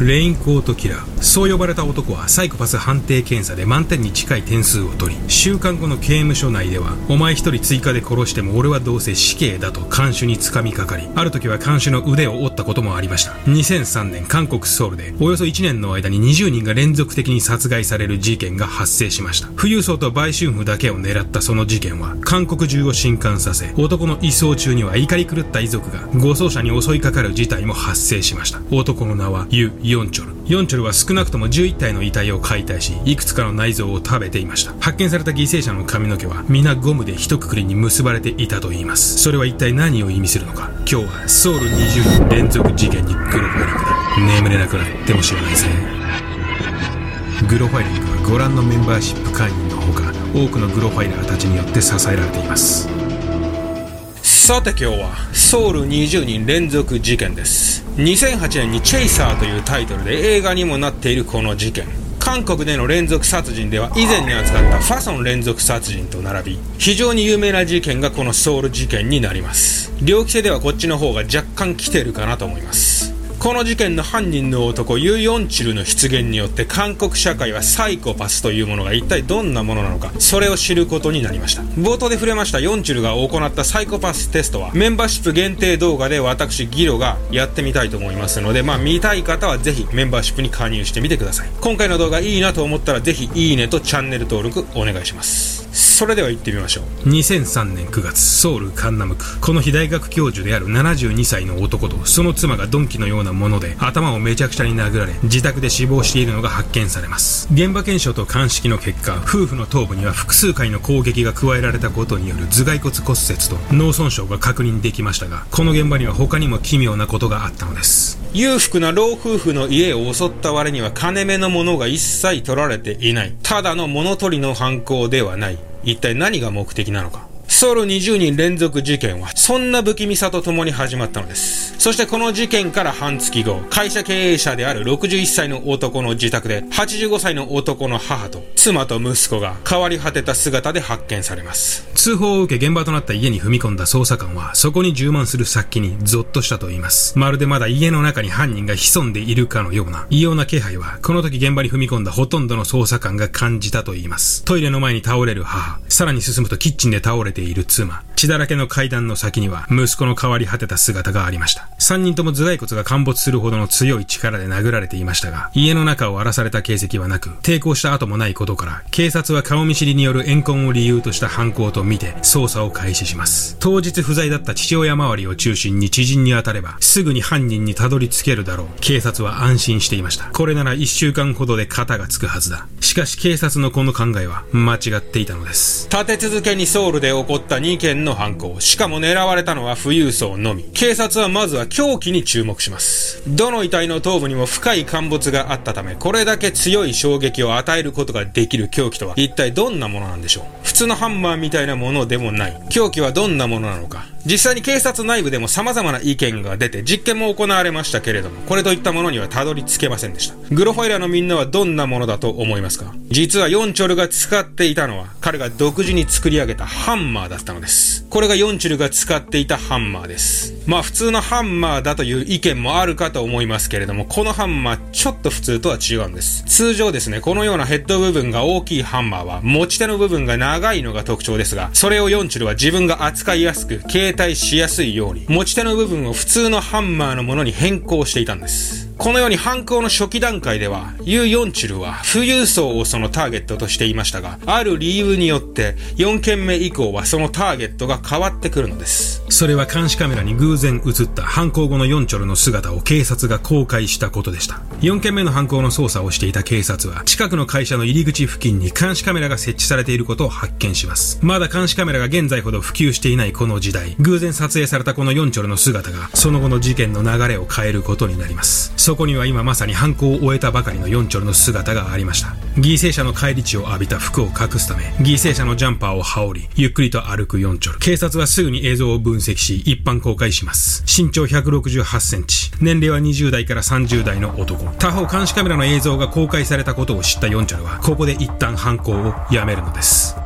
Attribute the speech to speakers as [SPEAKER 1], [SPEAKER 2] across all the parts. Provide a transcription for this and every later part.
[SPEAKER 1] レインコートキラー。そう呼ばれた男はサイコパス判定検査で満点に近い点数を取り週間後の刑務所内ではお前一人追加で殺しても俺はどうせ死刑だと看守に掴みかかりある時は看守の腕を折ったこともありました。2003年韓国ソウルでおよそ1年の間に20人が連続的に殺害される事件が発生しました。富裕層と売春婦だけを狙ったその事件は韓国中を震撼させ男の移送中には怒り狂った遺族が護送車に襲いかかる事態も発生しました。男の名はユ・ヨンチョル。ヨンチョルは少なくとも11体の遺体を解体しいくつかの内臓を食べていました。発見された犠牲者の髪の毛は皆ゴムで一括りに結ばれていたといいます。それは一体何を意味するのか。今日はソウル20人連続事件にグロファイリングだ。眠れなくなっても知らないぜ。グロファイリングはご覧のメンバーシップ会員のほか多くのグロファイラーたちによって支えられています。
[SPEAKER 2] さて今日はソウル20人連続事件です。2008年にチェイサーというタイトルで映画にもなっているこの事件。韓国での連続殺人では以前に扱ったファソン連続殺人と並び非常に有名な事件がこのソウル事件になります。猟奇性ではこっちの方が若干来てるかなと思います。この事件の犯人の男ユ・ヨンチルの出現によって韓国社会はサイコパスというものが一体どんなものなのかそれを知ることになりました。冒頭で触れましたヨンチルが行ったサイコパステストはメンバーシップ限定動画で私ギロがやってみたいと思いますのでまあ見たい方はぜひメンバーシップに加入してみてください。今回の動画いいなと思ったらぜひいいねとチャンネル登録お願いします。それでは行ってみましょう。
[SPEAKER 1] 2003年9月ソウルカンナム区。この日大学教授である72歳の男とその妻が鈍器のようなもので頭をめちゃくちゃに殴られ自宅で死亡しているのが発見されます。現場検証と鑑識の結果夫婦の頭部には複数回の攻撃が加えられたことによる頭蓋骨骨折と脳損傷が確認できましたがこの現場には他にも奇妙なことがあったのです。
[SPEAKER 2] 裕福な老夫婦の家を襲った割には金目のものが一切取られていない。ただの物取りの犯行ではない。一体何が目的なのか。ソウル20人連続事件は、そんな不気味さと共に始まったのです。そしてこの事件から半月後、会社経営者である61歳の男の自宅で、85歳の男の母と、妻と息子が変わり果てた姿で発見されます。
[SPEAKER 1] 通報を受け現場となった家に踏み込んだ捜査官は、そこに充満する殺気にゾッとしたと言います。まるでまだ家の中に犯人が潜んでいるかのような、異様な気配は、この時現場に踏み込んだほとんどの捜査官が感じたと言います。トイレの前に倒れる母、さらに進むとキッチンで倒れている妻、血だらけの階段の先には、息子の変わり果てた姿がありました。三人とも頭蓋骨が陥没するほどの強い力で殴られていましたが、家の中を荒らされた形跡はなく、抵抗した跡もないことから、警察は顔見知りによる怨恨を理由とした犯行と見て、捜査を開始します。当日不在だった父親周りを中心に知人に当たれば、すぐに犯人にたどり着けるだろう。警察は安心していました。これなら一週間ほどで肩がつくはずだ。しかし警察のこの考えは間違っていたのです。
[SPEAKER 2] 立て続けにソウルで起こった2件のの犯行。しかも狙われたのは富裕層のみ。警察はまずは凶器に注目します。どの遺体の頭部にも深い陥没があったため、これだけ強い衝撃を与えることができる凶器とは一体どんなものなんでしょう？普通のハンマーみたいなものでもない。凶器はどんなものなのか？実際に警察内部でも様々な意見が出て実験も行われましたけれども、これといったものにはたどり着けませんでした。グロファイラーのみんなはどんなものだと思いますか？実はヨンチョルが使っていたのは、彼が独自に作り上げたハンマーだったのです。これがヨンチョルが使っていたハンマーです。まあ普通のハンマーだという意見もあるかと思いますけれども、このハンマーちょっと普通とは違うんです。通常ですね、このようなヘッド部分が大きいハンマーは、持ち手の部分が長いのが特徴ですが、それをヨンチュルは自分が扱いやすく、携帯しやすいように、持ち手の部分を普通のハンマーのものに変更していたんです。このように犯行の初期段階では、ユ・ヨンチュルは富裕層をそのターゲットとしていましたが、ある理由によって、4件目以降はそのターゲットが変わってくるのです。
[SPEAKER 1] それは監視カメラに偶然映った犯行後のヨンチョルの姿を警察が公開したことでした。4件目の犯行の捜査をしていた警察は、近くの会社の入り口付近に監視カメラが設置されていることを発見します。まだ監視カメラが現在ほど普及していないこの時代、偶然撮影されたこのヨンチョルの姿が、その後の事件の流れを変えることになります。そこには今まさに犯行を終えたばかりのヨンチョルの姿がありました。犠牲者の帰り血を浴びた服を隠すため、犠牲者のジャンパーを羽織り、ゆっくりと歩くヨンチョル。警察はすぐに映像を分析し、一般公開します。身長168センチ。年齢は20代から30代の男。他方監視カメラの映像が公開されたことを知ったヨンチョルは、ここで一旦犯行をやめるのです。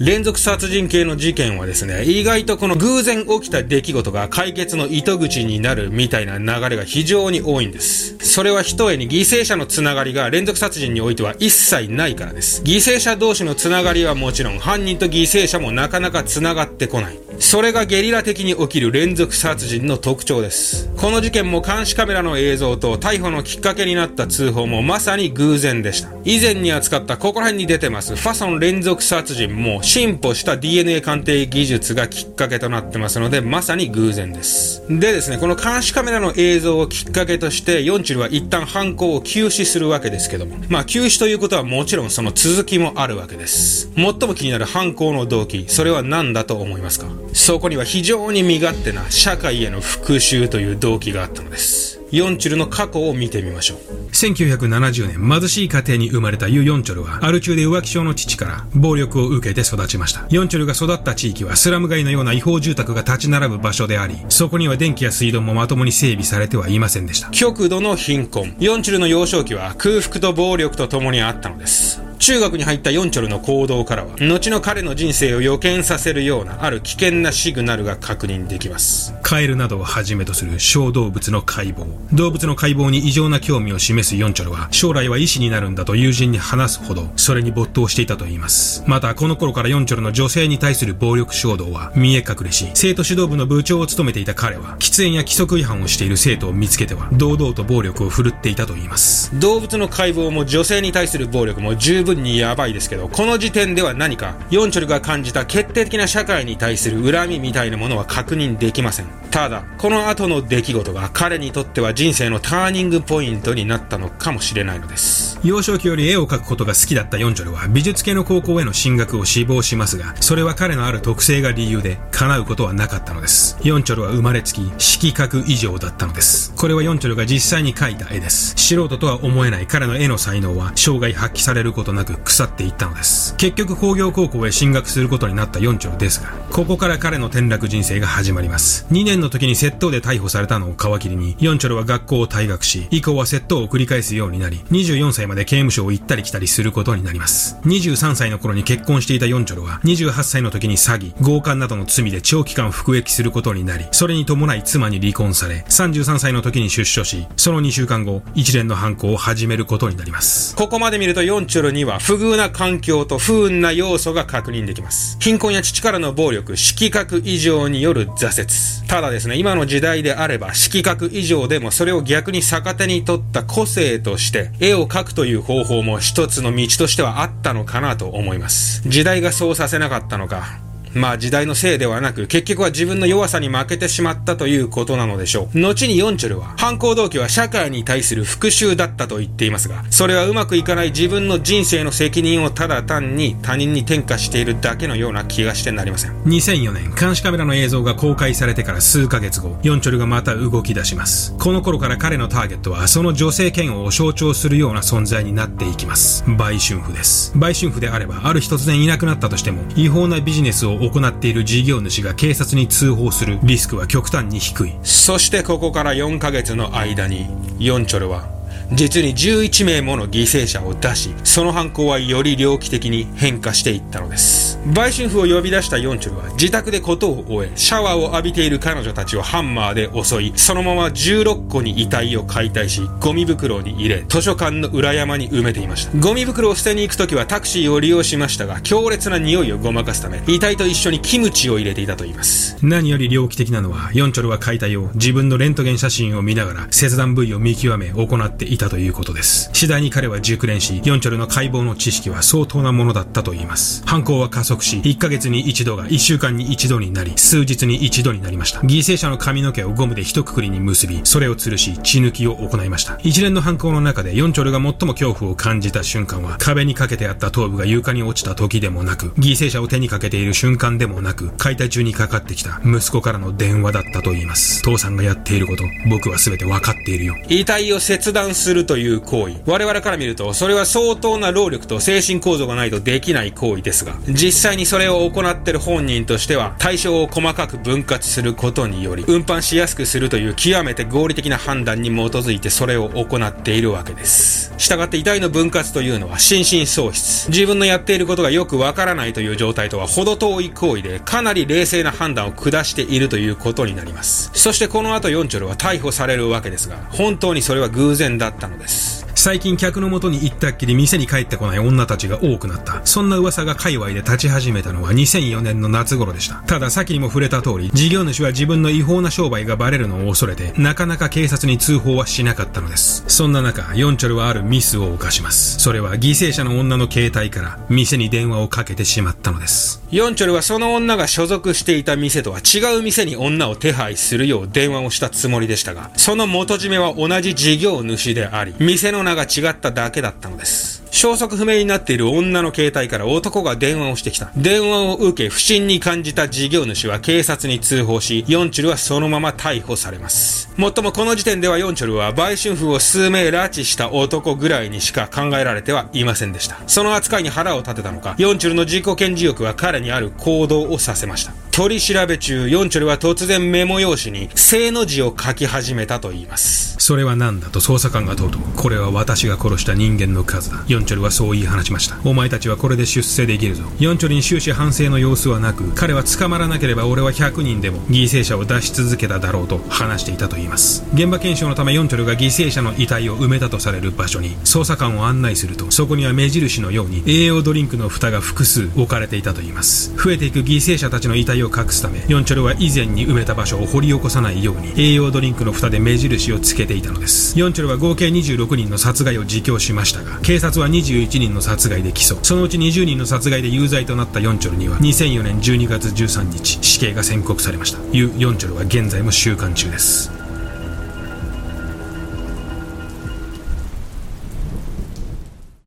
[SPEAKER 2] 連続殺人系の事件はですね、意外とこの偶然起きた出来事が解決の糸口になるみたいな流れが非常に多いんです。それはひとえに犠牲者のつながりが連続殺人においては一切ないからです。犠牲者同士のつながりはもちろん、犯人と犠牲者もなかなかつながってこない。それがゲリラ的に起きる連続殺人の特徴です。この事件も監視カメラの映像と逮捕のきっかけになった通報もまさに偶然でした。以前に扱ったここら辺に出てますファソン連続殺人も進歩した DNA 鑑定技術がきっかけとなってますのでまさに偶然です。でですね、この監視カメラの映像をきっかけとしてヨンチルは一旦犯行を休止するわけですけども、まあ休止ということはもちろんその続きもあるわけです。最も気になる犯行の動機、それは何だと思いますか？そこには非常に身勝手な社会への復讐という動機があったのです。ヨンチュルの過去を見てみましょう。
[SPEAKER 1] 1970年、貧しい家庭に生まれたユ・ヨンチョルは、アル中で浮気症の父から暴力を受けて育ちました。ヨンチョルが育った地域はスラム街のような違法住宅が立ち並ぶ場所であり、そこには電気や水道もまともに整備されてはいませんでした。
[SPEAKER 2] 極度の貧困。ヨンチュルの幼少期は空腹と暴力と共にあったのです。中学に入ったヨンチョルの行動からは、後の彼の人生を予見させるような、ある危険なシグナルが確認できます。
[SPEAKER 1] カエルなどをはじめとする小動物の解剖。動物の解剖に異常な興味を示すヨンチョルは、将来は医師になるんだと友人に話すほど、それに没頭していたといいます。また、この頃からヨンチョルの女性に対する暴力衝動は見え隠れし、生徒指導部の部長を務めていた彼は、喫煙や規則違反をしている生徒を見つけては、堂々と暴力を振るっていたといいます。
[SPEAKER 2] 動物の解剖も女性に対する暴力も十分にやばいですけど、この時点では何か、ヨンチョルが感じた決定的な社会に対する恨みみたいなものは確認できません。ただ、この後の出来事が彼にとっては人生のターニングポイントになったのかもしれないのです。
[SPEAKER 1] 幼少期より絵を描くことが好きだったヨンチョルは美術系の高校への進学を志望しますが、それは彼のある特性が理由で叶うことはなかったのです。ヨンチョルは生まれつき色覚異常だったのです。これはヨンチョルが実際に描いた絵です。素人とは思えない彼の絵の才能は生涯発揮されることなく腐っていったのです。結局工業高校へ進学することになったヨンチョルですが、ここから彼の転落人生が始まります。2年の時に窃盗で逮捕されたのを皮切りに、ヨンチョルは学校を退学し、以降は窃盗を繰り返すようになり、24歳まで刑務所を行ったり来たりすることになります。23歳の頃に結婚していたヨンチョルは、28歳の時に詐欺、強姦などの罪で長期間服役することになり、それに伴い妻に離婚され、33歳の時に出所し、その2週間後、一連の犯行を始めることになります。
[SPEAKER 2] ここまで見るとヨンチョルには不遇な環境と不運な要素が確認できます。貧困や父からの暴力、色覚異常による挫折。ただですね、今の時代であれば、色覚以上でもそれを逆に逆手に取った個性として、絵を描くという方法も一つの道としてはあったのかなと思います。時代がそうさせなかったのか、まあ時代のせいではなく、結局は自分の弱さに負けてしまったということなのでしょう。後にヨンチョルは、犯行動機は社会に対する復讐だったと言っていますが、それはうまくいかない自分の人生の責任をただ単に他人に転嫁しているだけのような気がしてなりません。
[SPEAKER 1] 2004年、監視カメラの映像が公開されてから数ヶ月後、ヨンチョルがまた動き出します。この頃から彼のターゲットは、その女性嫌悪を象徴するような存在になっていきます。売春婦です。売春婦であれば、ある日突然いなくなったとしても、違法なビジネスを行っている事業主が警察に通報するリスクは極端に低い。
[SPEAKER 2] そしてここから4ヶ月の間に、ヨンチョルは実に11名もの犠牲者を出し、その犯行はより猟奇的に変化していったのです。売春婦を呼び出したヨンチョルは自宅で事を終え、シャワーを浴びている彼女たちをハンマーで襲い、そのまま16個に遺体を解体し、ゴミ袋に入れ、図書館の裏山に埋めていました。ゴミ袋を捨てに行く時はタクシーを利用しましたが、強烈な匂いをごまかすため、遺体と一緒にキムチを入れていたと言います。
[SPEAKER 1] 何より猟奇的なのは、ヨンチョルは解体を自分のレントゲン写真を見ながら切断部位を見極め行っていたということです。次第に彼は熟練し、ヨンチョルの解剖の知識は相当なものだったと言います。犯行は加速し、1ヶ月に一度が1週間に一度になり、数日に一度になりました。犠牲者の髪の毛をゴムで一括りに結び、それを吊るし、血抜きを行いました。一連の犯行の中でヨンチョルが最も恐怖を感じた瞬間は、壁にかけてあった頭部が床に落ちた時でもなく、犠牲者を手にかけている瞬間でもなく、解体中にかかってきた息子からの電話だったと言います。父さんがやっていること、僕は全て分かっているよ。
[SPEAKER 2] 遺体を切断するという行為。我々から見ると、それは相当な労力と精神構造がないとできない行為ですが、実際にそれを行っている本人としては、対象を細かく分割することにより、運搬しやすくするという極めて合理的な判断に基づいてそれを行っているわけです。従って遺体の分割というのは心神喪失。自分のやっていることがよくわからないという状態とは程遠い行為で、かなり冷静な判断を下しているということになります。そしてこの後ヨンチョルは逮捕されるわけですが、本当にそれは偶然だったのです。
[SPEAKER 1] 最近客のもとに行ったっきり店に帰ってこない女たちが多くなった。そんな噂が界隈で立ち始めたのは2004年の夏頃でした。ただ先にも触れた通り、事業主は自分の違法な商売がバレるのを恐れて、なかなか警察に通報はしなかったのです。そんな中、ヨンチョルはあるミスを犯します。それは犠牲者の女の携帯から店に電話をかけてしまったのです。
[SPEAKER 2] ヨンチョルはその女が所属していた店とは違う店に女を手配するよう電話をしたつもりでしたが、その元締めは同じ事業主であり、店のが違っただけだったのです。消息不明になっている女の携帯から男が電話をしてきた。電話を受け不審に感じた事業主は警察に通報し、ヨンチュルはそのまま逮捕されます。もっともこの時点ではヨンチョルは売春婦を数名拉致した男ぐらいにしか考えられてはいませんでした。その扱いに腹を立てたのか、ヨンチョルの自己顕示欲は彼にある行動をさせました。取り調べ中、ヨンチョルは突然メモ用紙に、正の字を書き始めたと言います。
[SPEAKER 1] それは何だと捜査官が問うと、これは私が殺した人間の数だ。ヨンチョルはそう言い放ちました。お前たちはこれで出世できるぞ。ヨンチョルに終始反省の様子はなく、彼は捕まらなければ俺は100人でも犠牲者を出し続けただろうと話していたと言います。現場検証のためヨンチョルが犠牲者の遺体を埋めたとされる場所に、捜査官を案内すると、そこには目印のように栄養ドリンクの蓋が複数置かれていたと言います。増えていく犠牲者たちの遺体を隠すため、ヨンチョルは以前に埋めた場所を掘り起こさないように栄養ドリンクの蓋で目印をつけていたのです。ヨンチョルは合計26人の殺害を自供しましたが警察は21人の殺害で起訴。そのうち20人の殺害で有罪となったヨンチョルには2004年12月13日死刑が宣告されました。ユ・ヨンチョルは現在も収監中です。